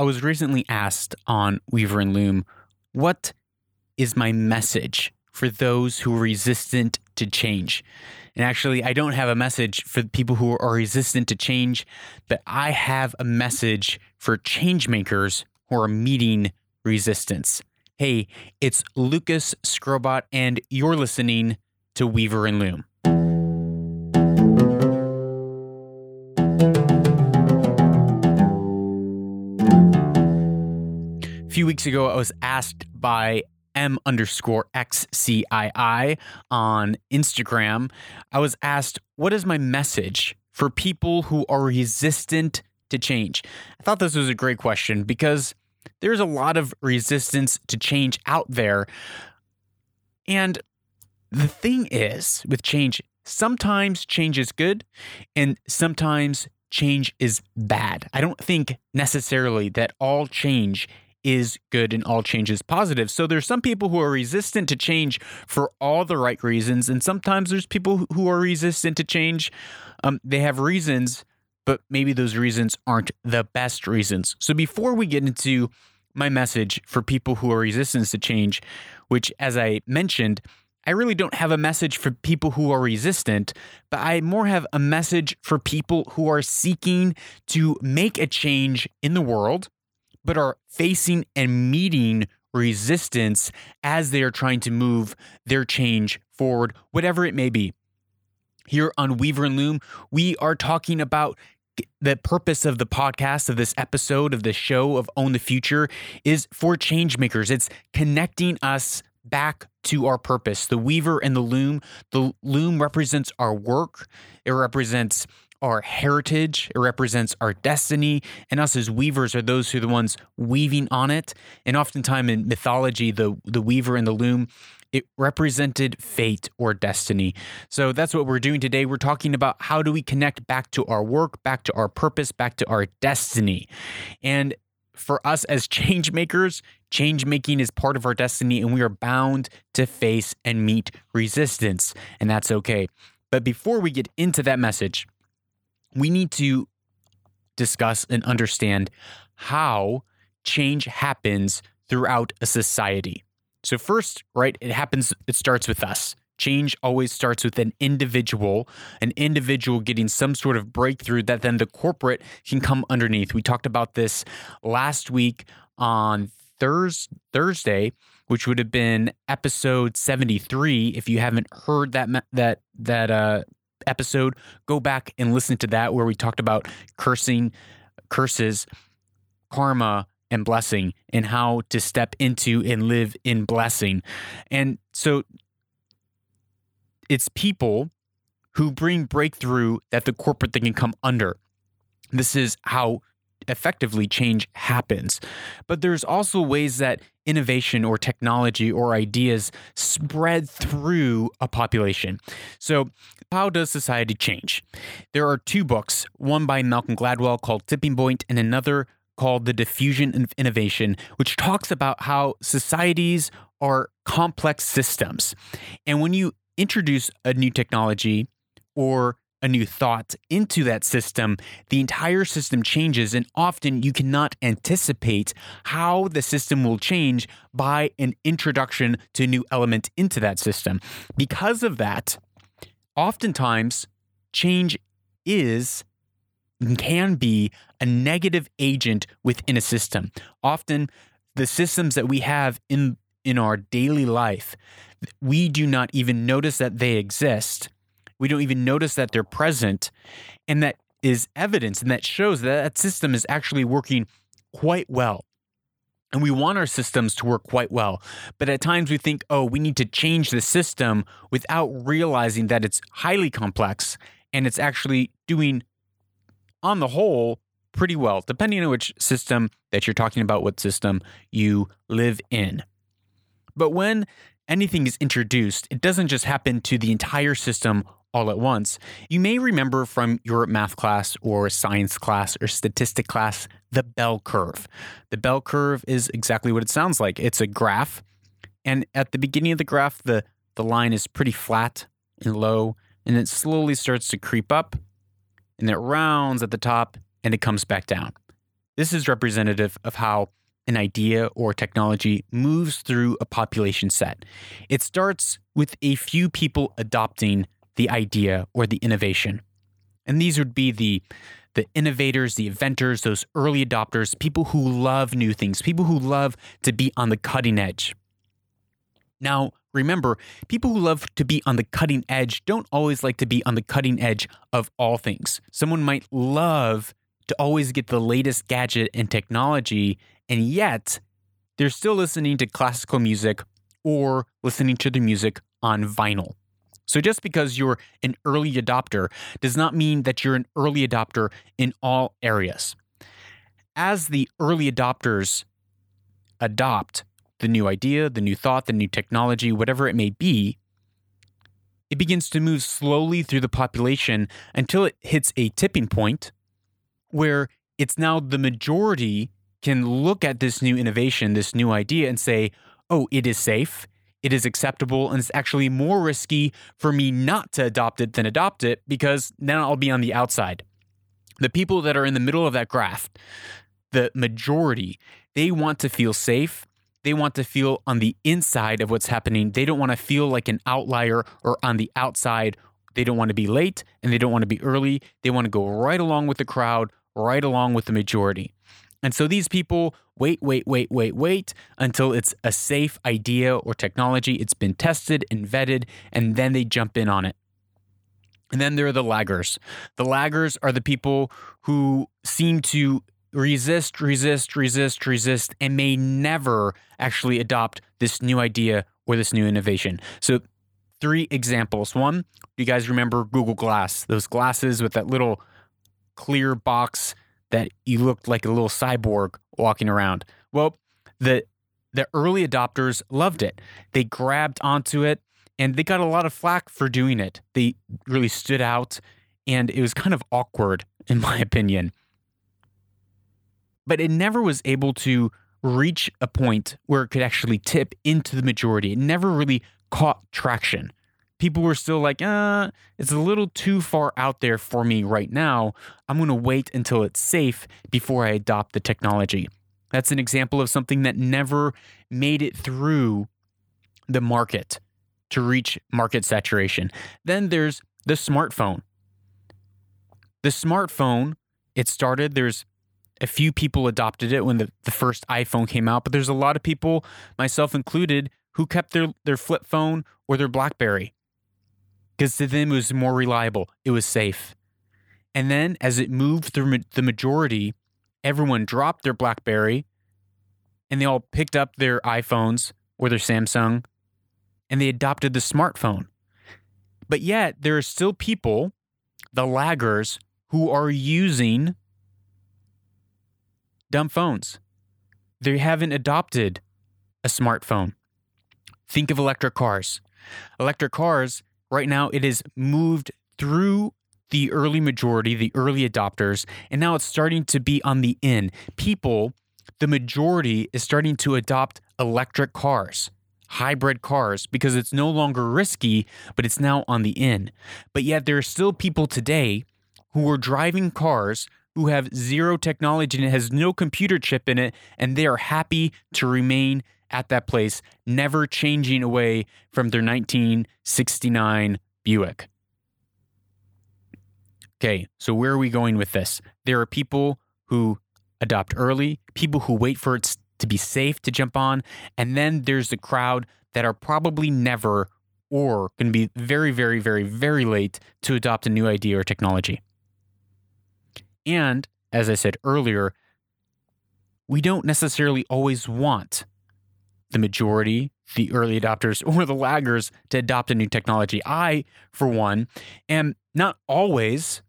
I was recently asked on Weaver and Loom, what is my message for those who are resistant to change? And actually, I don't have a message for people who are resistant to change, but I have a message for change makers who are meeting resistance. Hey, it's Lucas Skrobot, and you're listening to Weaver and Loom. A few weeks ago, I was asked by M underscore XCII on Instagram. I was asked, What is my message for people who are resistant to change? I thought this was a great question because there's a lot of resistance to change out there. And the thing is with change, sometimes change is good and sometimes change is bad. I don't think necessarily that all change is good and all change is positive. So there's some people who are resistant to change for all the right reasons, and sometimes there's people who are resistant to change. Um, they have reasons, but maybe those reasons aren't the best reasons. So before we get into my message for people who are resistant to change, which, as I mentioned, I really don't have a message for people who are resistant, but I more have a message for people who are seeking to make a change in the world but are facing and meeting resistance as they are trying to move their change forward, whatever it may be. Here on Weaver and Loom, we are talking about the purpose of the podcast, of this episode, of the show of Own the Future is for changemakers. It's connecting us back to our purpose. The weaver and the loom. The loom represents our work, it represents our heritage, it represents our destiny, and us as weavers are those who are the ones weaving on it. And oftentimes in mythology, the the weaver and the loom, it represented fate or destiny. So that's what we're doing today. We're talking about how do we connect back to our work, back to our purpose, back to our destiny. And for us as change makers, change making is part of our destiny, and we are bound to face and meet resistance, and that's okay. But before we get into that message, we need to discuss and understand how change happens throughout a society. So, first, right, it happens, it starts with us. Change always starts with an individual, an individual getting some sort of breakthrough that then the corporate can come underneath. We talked about this last week on Thurs- Thursday, which would have been episode 73. If you haven't heard that that that uh, episode, go back and listen to that where we talked about cursing, curses, karma, and blessing, and how to step into and live in blessing. And so it's people who bring breakthrough that the corporate thing can come under. This is how effectively change happens. But there's also ways that innovation or technology or ideas spread through a population. So, how does society change? There are two books, one by Malcolm Gladwell called Tipping Point and another called The Diffusion of Innovation, which talks about how societies are complex systems. And when you introduce a new technology or a new thought into that system, the entire system changes, and often you cannot anticipate how the system will change by an introduction to a new element into that system. Because of that, oftentimes change is can be a negative agent within a system. Often the systems that we have in in our daily life, we do not even notice that they exist we don't even notice that they're present. And that is evidence and that shows that that system is actually working quite well. And we want our systems to work quite well. But at times we think, oh, we need to change the system without realizing that it's highly complex and it's actually doing, on the whole, pretty well, depending on which system that you're talking about, what system you live in. But when anything is introduced, it doesn't just happen to the entire system all at once. You may remember from your math class or science class or statistic class the bell curve. The bell curve is exactly what it sounds like. It's a graph, and at the beginning of the graph, the, the line is pretty flat and low, and it slowly starts to creep up, and it rounds at the top, and it comes back down. This is representative of how an idea or technology moves through a population set. It starts with a few people adopting the idea or the innovation. And these would be the the innovators, the inventors, those early adopters, people who love new things, people who love to be on the cutting edge. Now, remember, people who love to be on the cutting edge don't always like to be on the cutting edge of all things. Someone might love to always get the latest gadget and technology, and yet they're still listening to classical music or listening to the music on vinyl. So just because you're an early adopter does not mean that you're an early adopter in all areas. As the early adopters adopt the new idea, the new thought, the new technology, whatever it may be, it begins to move slowly through the population until it hits a tipping point where it's now the majority can look at this new innovation, this new idea, and say, oh, it is safe, it is acceptable and it's actually more risky for me not to adopt it than adopt it because then I'll be on the outside. The people that are in the middle of that graph, the majority, they want to feel safe. They want to feel on the inside of what's happening. They don't want to feel like an outlier or on the outside. They don't want to be late and they don't want to be early. They want to go right along with the crowd, right along with the majority. And so these people wait, wait, wait, wait, wait until it's a safe idea or technology. It's been tested and vetted, and then they jump in on it. And then there are the laggers. The laggers are the people who seem to resist, resist, resist, resist, and may never actually adopt this new idea or this new innovation. So, three examples. One, you guys remember Google Glass? Those glasses with that little clear box that you looked like a little cyborg walking around. Well, the the early adopters loved it. They grabbed onto it and they got a lot of flack for doing it. They really stood out and it was kind of awkward in my opinion. But it never was able to reach a point where it could actually tip into the majority. It never really caught traction people were still like, uh, it's a little too far out there for me right now. I'm going to wait until it's safe before I adopt the technology. That's an example of something that never made it through the market to reach market saturation. Then there's the smartphone. The smartphone, it started, there's a few people adopted it when the, the first iPhone came out, but there's a lot of people, myself included, who kept their, their flip phone or their Blackberry because to them it was more reliable, it was safe. And then as it moved through the majority, everyone dropped their Blackberry and they all picked up their iPhones or their Samsung and they adopted the smartphone. But yet, there are still people, the laggers, who are using dumb phones. They haven't adopted a smartphone. Think of electric cars. Electric cars right now it has moved through the early majority, the early adopters, and now it's starting to be on the in. People, the majority, is starting to adopt electric cars, hybrid cars, because it's no longer risky, but it's now on the in. But yet, there are still people today who are driving cars who have zero technology and it has no computer chip in it, and they are happy to remain at that place, never changing away from their 1969 Buick. Okay, so where are we going with this? There are people who adopt early, people who wait for it to be safe to jump on, and then there's the crowd that are probably never or going to be very, very, very, very late to adopt a new idea or technology. And as I said earlier, we don't necessarily always want the majority, the early adopters, or the laggers to adopt a new technology. I, for one, am not always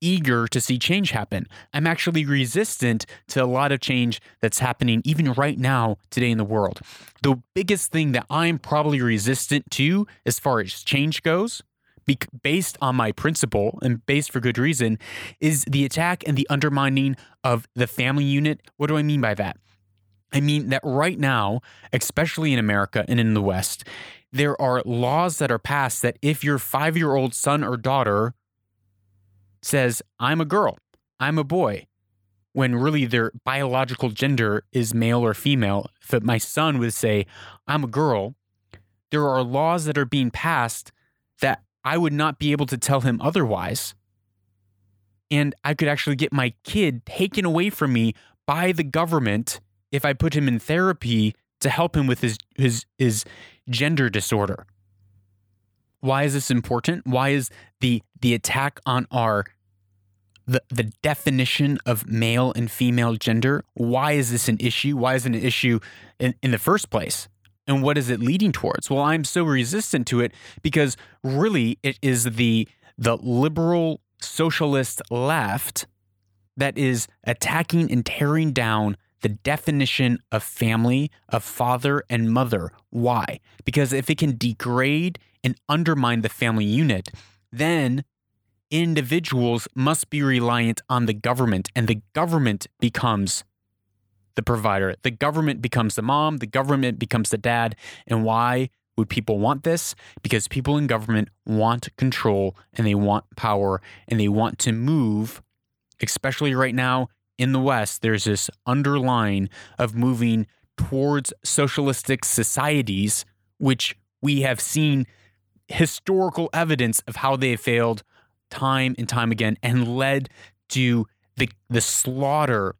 eager to see change happen. I'm actually resistant to a lot of change that's happening even right now today in the world. The biggest thing that I'm probably resistant to as far as change goes based on my principle and based for good reason is the attack and the undermining of the family unit. What do I mean by that? I mean that right now, especially in America and in the West, there are laws that are passed that if your five year old son or daughter says, I'm a girl, I'm a boy, when really their biological gender is male or female. If my son would say, I'm a girl, there are laws that are being passed that I would not be able to tell him otherwise. And I could actually get my kid taken away from me by the government if I put him in therapy to help him with his his his gender disorder. Why is this important? Why is the the attack on our the, the definition of male and female gender? Why is this an issue? Why is it an issue in, in the first place? And what is it leading towards? Well, I'm so resistant to it because really it is the the liberal socialist left that is attacking and tearing down the definition of family, of father and mother. Why? Because if it can degrade and undermine the family unit, then individuals must be reliant on the government, and the government becomes the provider. The government becomes the mom, the government becomes the dad. And why would people want this? Because people in government want control and they want power and they want to move, especially right now in the West, there's this underline of moving towards socialistic societies, which we have seen historical evidence of how they have failed time and time again and led to the, the slaughter,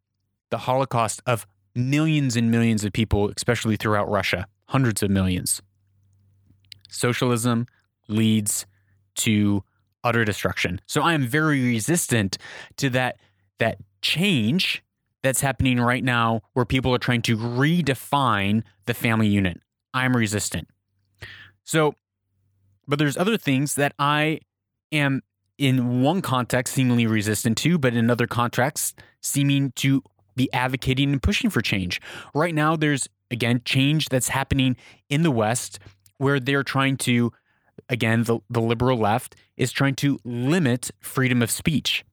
the Holocaust of millions and millions of people, especially throughout Russia, hundreds of millions. Socialism leads to utter destruction. So I am very resistant to that that change that's happening right now where people are trying to redefine the family unit. I'm resistant. So, but there's other things that I am in one context seemingly resistant to, but in other contexts seeming to be advocating and pushing for change. Right now, there's again change that's happening in the West where they're trying to, again, the, the liberal left is trying to limit freedom of speech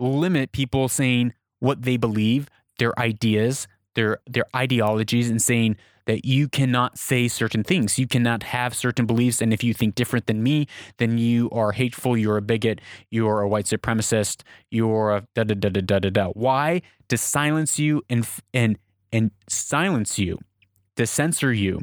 limit people saying what they believe, their ideas, their their ideologies, and saying that you cannot say certain things. You cannot have certain beliefs. And if you think different than me, then you are hateful, you're a bigot, you're a white supremacist, you're a da da da da da da da. Why? To silence you and and and silence you, to censor you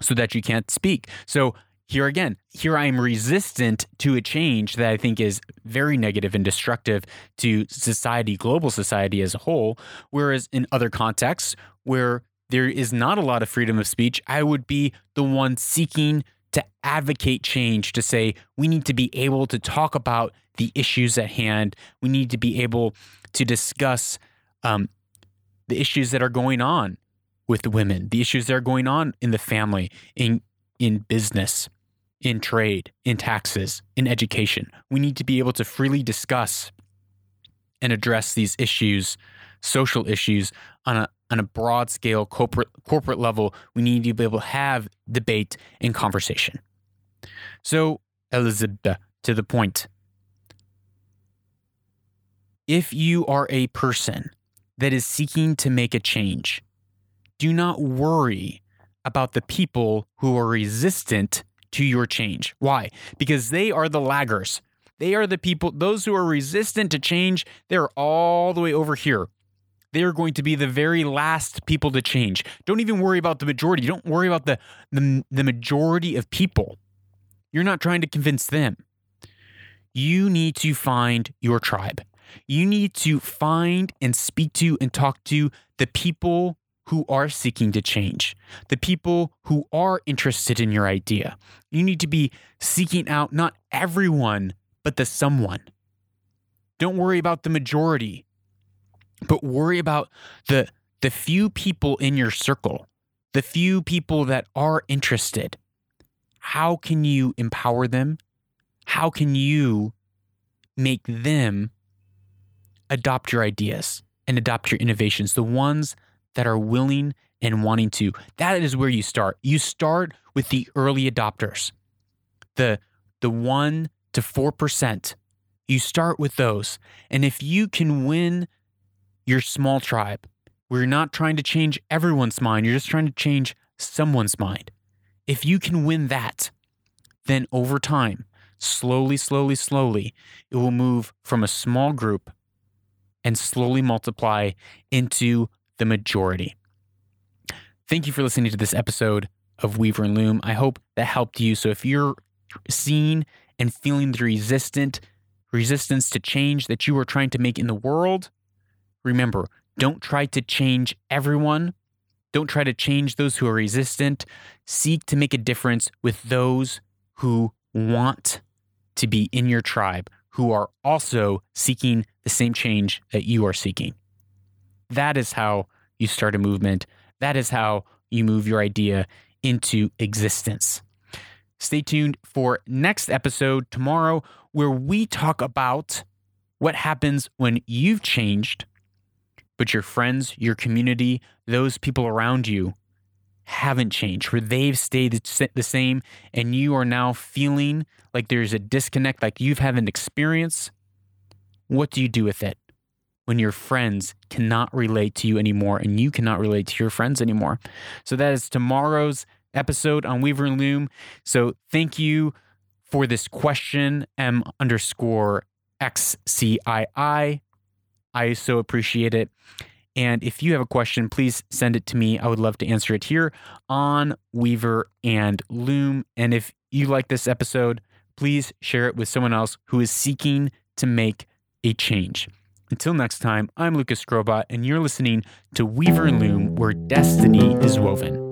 so that you can't speak. So here again, here I am resistant to a change that I think is very negative and destructive to society, global society as a whole. Whereas in other contexts where there is not a lot of freedom of speech, I would be the one seeking to advocate change, to say we need to be able to talk about the issues at hand. We need to be able to discuss um, the issues that are going on with women, the issues that are going on in the family, in in business in trade, in taxes, in education. We need to be able to freely discuss and address these issues, social issues, on a on a broad scale, corporate corporate level. We need to be able to have debate and conversation. So, Elizabeth, to the point. If you are a person that is seeking to make a change, do not worry about the people who are resistant to your change. Why? Because they are the laggers. They are the people, those who are resistant to change, they're all the way over here. They are going to be the very last people to change. Don't even worry about the majority. Don't worry about the, the, the majority of people. You're not trying to convince them. You need to find your tribe. You need to find and speak to and talk to the people who are seeking to change, the people who are interested in your idea. You need to be seeking out not everyone, but the someone. Don't worry about the majority, but worry about the, the few people in your circle, the few people that are interested. How can you empower them? How can you make them adopt your ideas and adopt your innovations, the ones that are willing and wanting to. That is where you start. You start with the early adopters, the the one to four percent. You start with those, and if you can win your small tribe, you're not trying to change everyone's mind, you're just trying to change someone's mind. If you can win that, then over time, slowly, slowly, slowly, it will move from a small group and slowly multiply into the majority. Thank you for listening to this episode of Weaver and Loom. I hope that helped you. So if you're seeing and feeling the resistant resistance to change that you are trying to make in the world, remember, don't try to change everyone. Don't try to change those who are resistant. Seek to make a difference with those who want to be in your tribe, who are also seeking the same change that you are seeking. That is how you start a movement. That is how you move your idea into existence. Stay tuned for next episode tomorrow where we talk about what happens when you've changed but your friends, your community, those people around you haven't changed, where they've stayed the same and you are now feeling like there's a disconnect, like you've had an experience. What do you do with it when your friends cannot relate to you anymore and you cannot relate to your friends anymore? So that is tomorrow's episode on Weaver and Loom. So thank you for this question, M underscore XCII. I so appreciate it. And if you have a question, please send it to me. I would love to answer it here on Weaver and Loom. And if you like this episode, please share it with someone else who is seeking to make a change. Until next time, I'm Lucas Skrobot, and you're listening to Weaver and Loom, where destiny is woven.